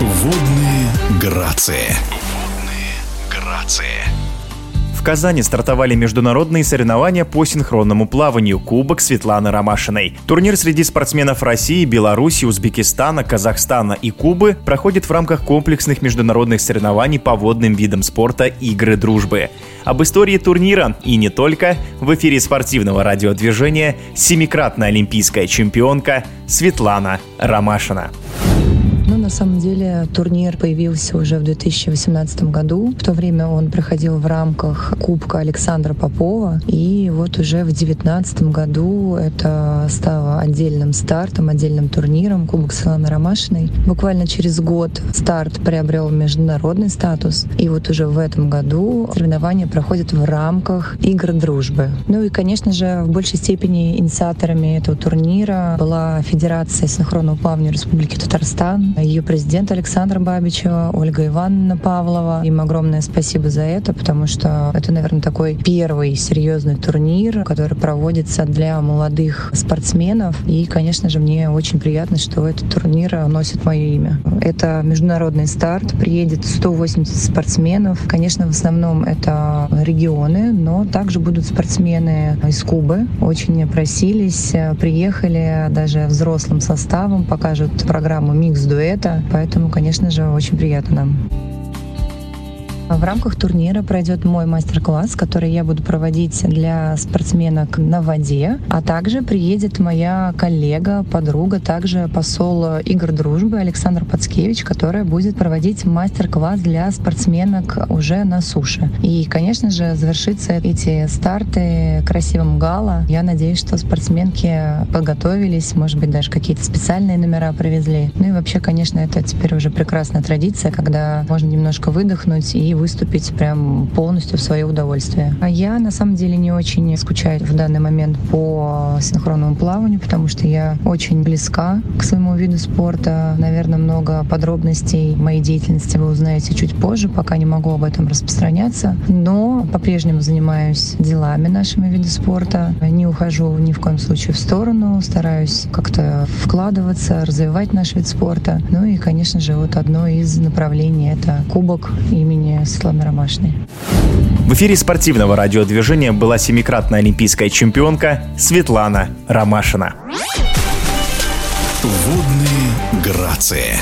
Водные грации. Водные грации. В Казани стартовали международные соревнования по синхронному плаванию Кубок Светланы Ромашиной. Турнир среди спортсменов России, Беларуси, Узбекистана, Казахстана и Кубы проходит в рамках комплексных международных соревнований по водным видам спорта «Игры дружбы». Об истории турнира и не только в эфире спортивного радиодвижения семикратная олимпийская чемпионка Светлана Ромашина. Ну, на самом деле, турнир появился уже в 2018 году. В то время он проходил в рамках Кубка Александра Попова. И вот уже в 2019 году это стало отдельным стартом, отдельным турниром Кубок Светланы Ромашиной. Буквально через год старт приобрел международный статус. И вот уже в этом году соревнования проходят в рамках игр дружбы. Ну и, конечно же, в большей степени инициаторами этого турнира была Федерация синхронного плавания Республики Татарстан, ее президент Александр Бабичева, Ольга Ивановна Павлова. Им огромное спасибо за это, потому что это, наверное, такой первый серьезный турнир, который проводится для молодых спортсменов. И, конечно же, мне очень приятно, что этот турнир носит мое имя. Это международный старт, приедет 180 спортсменов. Конечно, в основном это регионы, но также будут спортсмены из Кубы. Очень просились, приехали даже взрослым составом, покажут программу «Микс-дуэт», это, поэтому, конечно же, очень приятно нам. В рамках турнира пройдет мой мастер-класс, который я буду проводить для спортсменок на воде, а также приедет моя коллега, подруга, также посол игр дружбы Александр Пацкевич, которая будет проводить мастер-класс для спортсменок уже на суше. И, конечно же, завершится эти старты красивым гала. Я надеюсь, что спортсменки подготовились, может быть, даже какие-то специальные номера привезли. Ну и вообще, конечно, это теперь уже прекрасная традиция, когда можно немножко выдохнуть и выступить прям полностью в свое удовольствие. А я на самом деле не очень скучаю в данный момент по синхронному плаванию, потому что я очень близка к своему виду спорта. Наверное, много подробностей моей деятельности вы узнаете чуть позже, пока не могу об этом распространяться. Но по-прежнему занимаюсь делами нашими вида спорта. Не ухожу ни в коем случае в сторону, стараюсь как-то вкладываться, развивать наш вид спорта. Ну и, конечно же, вот одно из направлений — это кубок имени Светланы Ромашиной. В эфире спортивного радиодвижения была семикратная олимпийская чемпионка Светлана Ромашина. Водные грации.